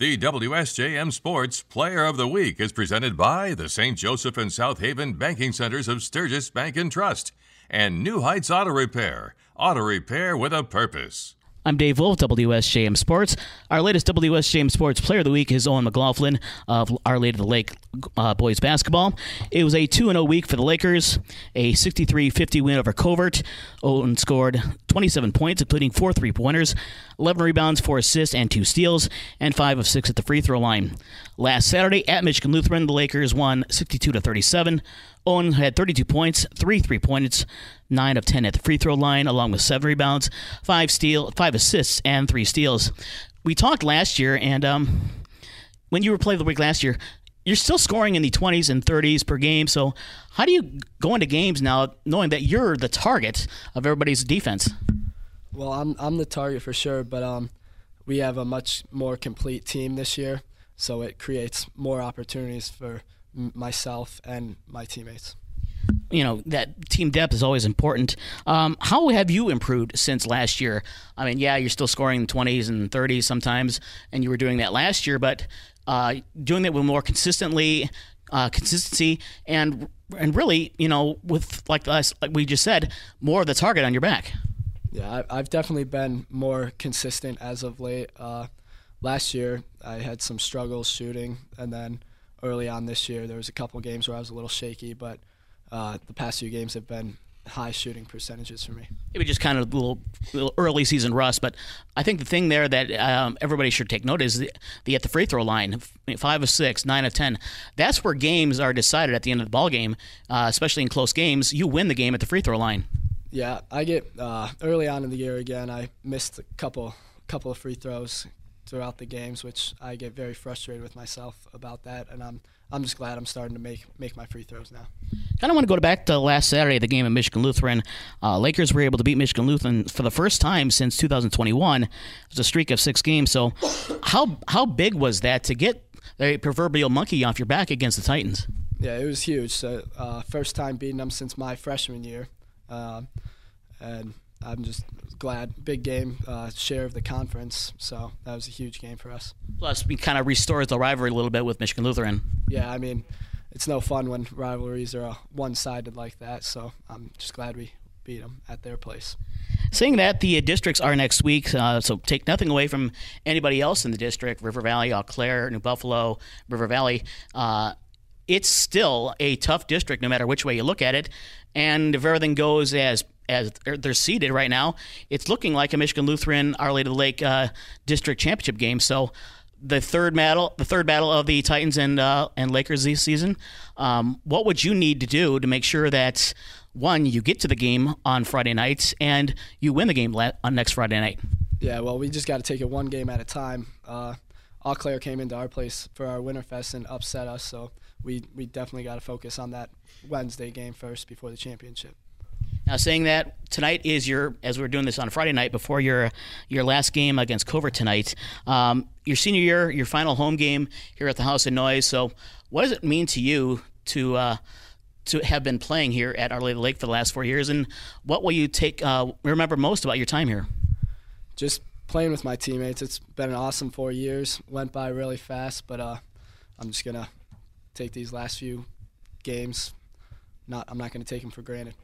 The WSJM Sports Player of the Week is presented by the St. Joseph and South Haven Banking Centers of Sturgis Bank and Trust and New Heights Auto Repair. Auto repair with a purpose. I'm Dave Wolf, WSJM Sports. Our latest WSJM Sports Player of the Week is Owen McLoughlin of Our Lady of the Lake uh, boys basketball. It was a 2 0 week for the Lakers, a 63 50 win over Covert. Owen scored 27 points, including four three pointers, 11 rebounds, four assists, and two steals, and five of six at the free throw line. Last Saturday at Michigan Lutheran, the Lakers won 62 to 37. Owen had 32 points, three three points, nine of 10 at the free throw line, along with seven rebounds, five steal, five assists, and three steals. We talked last year, and um, when you were playing the week last year, you're still scoring in the 20s and 30s per game. So, how do you go into games now knowing that you're the target of everybody's defense? Well, I'm I'm the target for sure, but um, we have a much more complete team this year, so it creates more opportunities for myself and my teammates. You know that team depth is always important. Um, how have you improved since last year? I mean, yeah, you're still scoring 20s and 30s sometimes, and you were doing that last year, but uh, doing that with more consistently, uh, consistency, and and really, you know, with like us, like we just said, more of the target on your back. Yeah, I, I've definitely been more consistent as of late. Uh, last year, I had some struggles shooting, and then early on this year, there was a couple games where I was a little shaky, but uh, the past few games have been high shooting percentages for me. It was just kind of a little, little early season rust, but I think the thing there that um, everybody should take note is the, the, at the free throw line, five of six, nine of ten. That's where games are decided at the end of the ball game, uh, especially in close games. You win the game at the free throw line. Yeah, I get uh, early on in the year again. I missed a couple couple of free throws throughout the games, which I get very frustrated with myself about that, and I'm I'm just glad I'm starting to make make my free throws now. Kind of want to go back to last Saturday, the game of Michigan Lutheran. Uh, Lakers were able to beat Michigan Lutheran for the first time since 2021. It was a streak of six games. So, how how big was that to get the proverbial monkey off your back against the Titans? Yeah, it was huge. So, uh, first time beating them since my freshman year, uh, and I'm just glad. Big game, uh, share of the conference. So that was a huge game for us. Plus, we kind of restores the rivalry a little bit with Michigan Lutheran. Yeah, I mean, it's no fun when rivalries are uh, one-sided like that. So I'm just glad we beat them at their place. Seeing that, the districts are next week, uh, so take nothing away from anybody else in the district River Valley, Eau Claire, New Buffalo, River Valley. Uh, it's still a tough district no matter which way you look at it. And if everything goes as as they're seated right now, it's looking like a Michigan Lutheran Our Lady of the Lake uh, district championship game. So the third battle, the third battle of the Titans and uh, and Lakers this season. Um, what would you need to do to make sure that one you get to the game on Friday nights and you win the game on next Friday night? Yeah, well, we just got to take it one game at a time. Uh, came into our place for our Winterfest and upset us, so we we definitely got to focus on that Wednesday game first before the championship. Now, saying that tonight is your, as we're doing this on Friday night before your your last game against Covert tonight, um, your senior year, your final home game here at the House of Noise. So, what does it mean to you to uh, to have been playing here at Our Lady Lake for the last four years, and what will you take uh, remember most about your time here? Just playing with my teammates. It's been an awesome four years. Went by really fast, but uh, I'm just gonna take these last few games. Not, I'm not gonna take them for granted.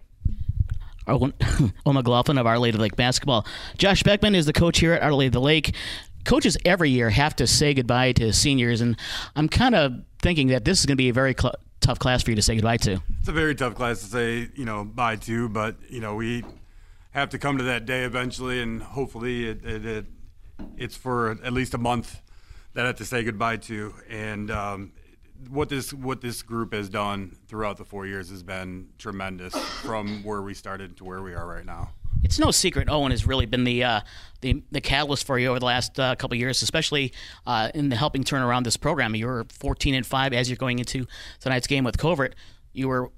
Owen McLoughlin of Our Lady of Lake basketball. Josh Beckman is the coach here at Our Lady of the Lake. Coaches every year have to say goodbye to seniors, and I'm kind of thinking that this is going to be a very cl- tough class for you to say goodbye to. It's a very tough class to say, you know, bye to, but you know we have to come to that day eventually, and hopefully it, it, it it's for at least a month that I have to say goodbye to, and um, what this what this group has done throughout the four years has been tremendous from where we started to where we are right now. It's no secret Owen has really been the uh, the, the catalyst for you over the last uh, couple years, especially uh, in the helping turn around this program. You were 14 and five as you're going into tonight's game with Covert. You were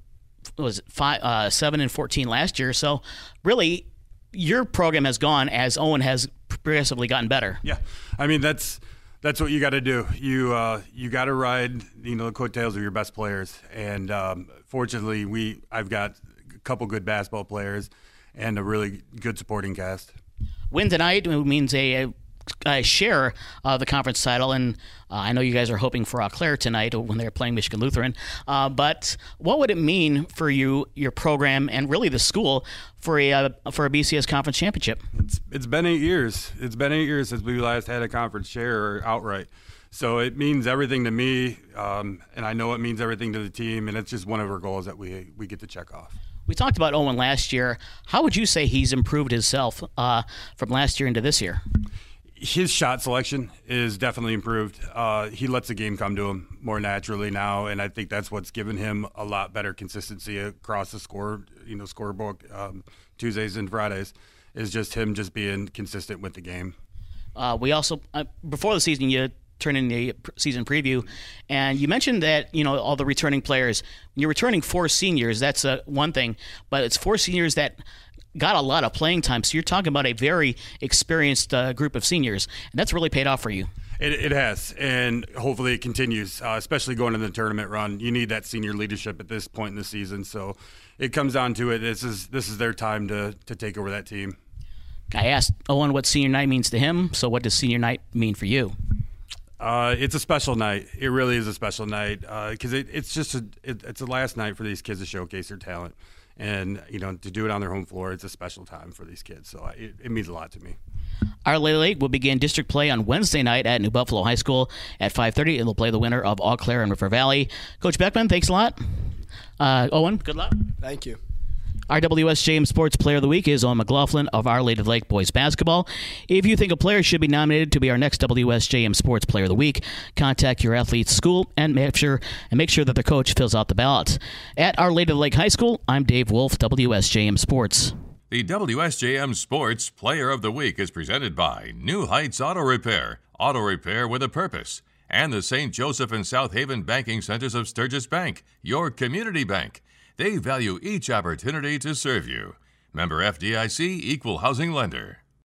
was it five uh, seven and 14 last year. So really, your program has gone as Owen has progressively gotten better. Yeah, I mean that's that's what you got to do. You uh, you got to ride you know the coattails of your best players, and um, fortunately, we I've got a couple good basketball players and a really good supporting cast. Win tonight means a, a uh, share uh, the conference title, and uh, I know you guys are hoping for Eau Claire tonight when they're playing Michigan Lutheran. Uh, but what would it mean for you, your program, and really the school for a uh, for a BCS conference championship? It's it's been eight years. It's been eight years since we last had a conference share outright. So it means everything to me, um, and I know it means everything to the team, and it's just one of our goals that we we get to check off. We talked about Owen last year. How would you say he's improved himself uh, from last year into this year? His shot selection is definitely improved. Uh, he lets the game come to him more naturally now, and I think that's what's given him a lot better consistency across the score, you know, scorebook um, Tuesdays and Fridays. Is just him just being consistent with the game. Uh, we also uh, before the season you turn in the season preview, and you mentioned that you know all the returning players. You're returning four seniors, that's uh, one thing, but it's four seniors that got a lot of playing time. So you're talking about a very experienced uh, group of seniors, and that's really paid off for you. It, it has, and hopefully it continues. Uh, especially going into the tournament run, you need that senior leadership at this point in the season. So it comes down to it. This is this is their time to to take over that team. I asked Owen what senior night means to him. So what does senior night mean for you? Uh, it's a special night. It really is a special night because uh, it, it's just a, it, it's the last night for these kids to showcase their talent, and you know to do it on their home floor. It's a special time for these kids, so it, it means a lot to me. Our Lady Lake will begin district play on Wednesday night at New Buffalo High School at 5:30. It'll play the winner of Eau Claire and River Valley. Coach Beckman, thanks a lot. Uh, Owen, good luck. Thank you. Our WSJM Sports Player of the Week is Owen McLoughlin of Our Lady Lake Boys Basketball. If you think a player should be nominated to be our next WSJM Sports Player of the Week, contact your athlete's school and make sure and make sure that the coach fills out the ballot. At Our Lady Lake High School, I'm Dave Wolf, WSJM Sports. The WSJM Sports Player of the Week is presented by New Heights Auto Repair, auto repair with a purpose, and the St. Joseph and South Haven Banking Centers of Sturgis Bank, your community bank. They value each opportunity to serve you. Member FDIC Equal Housing Lender.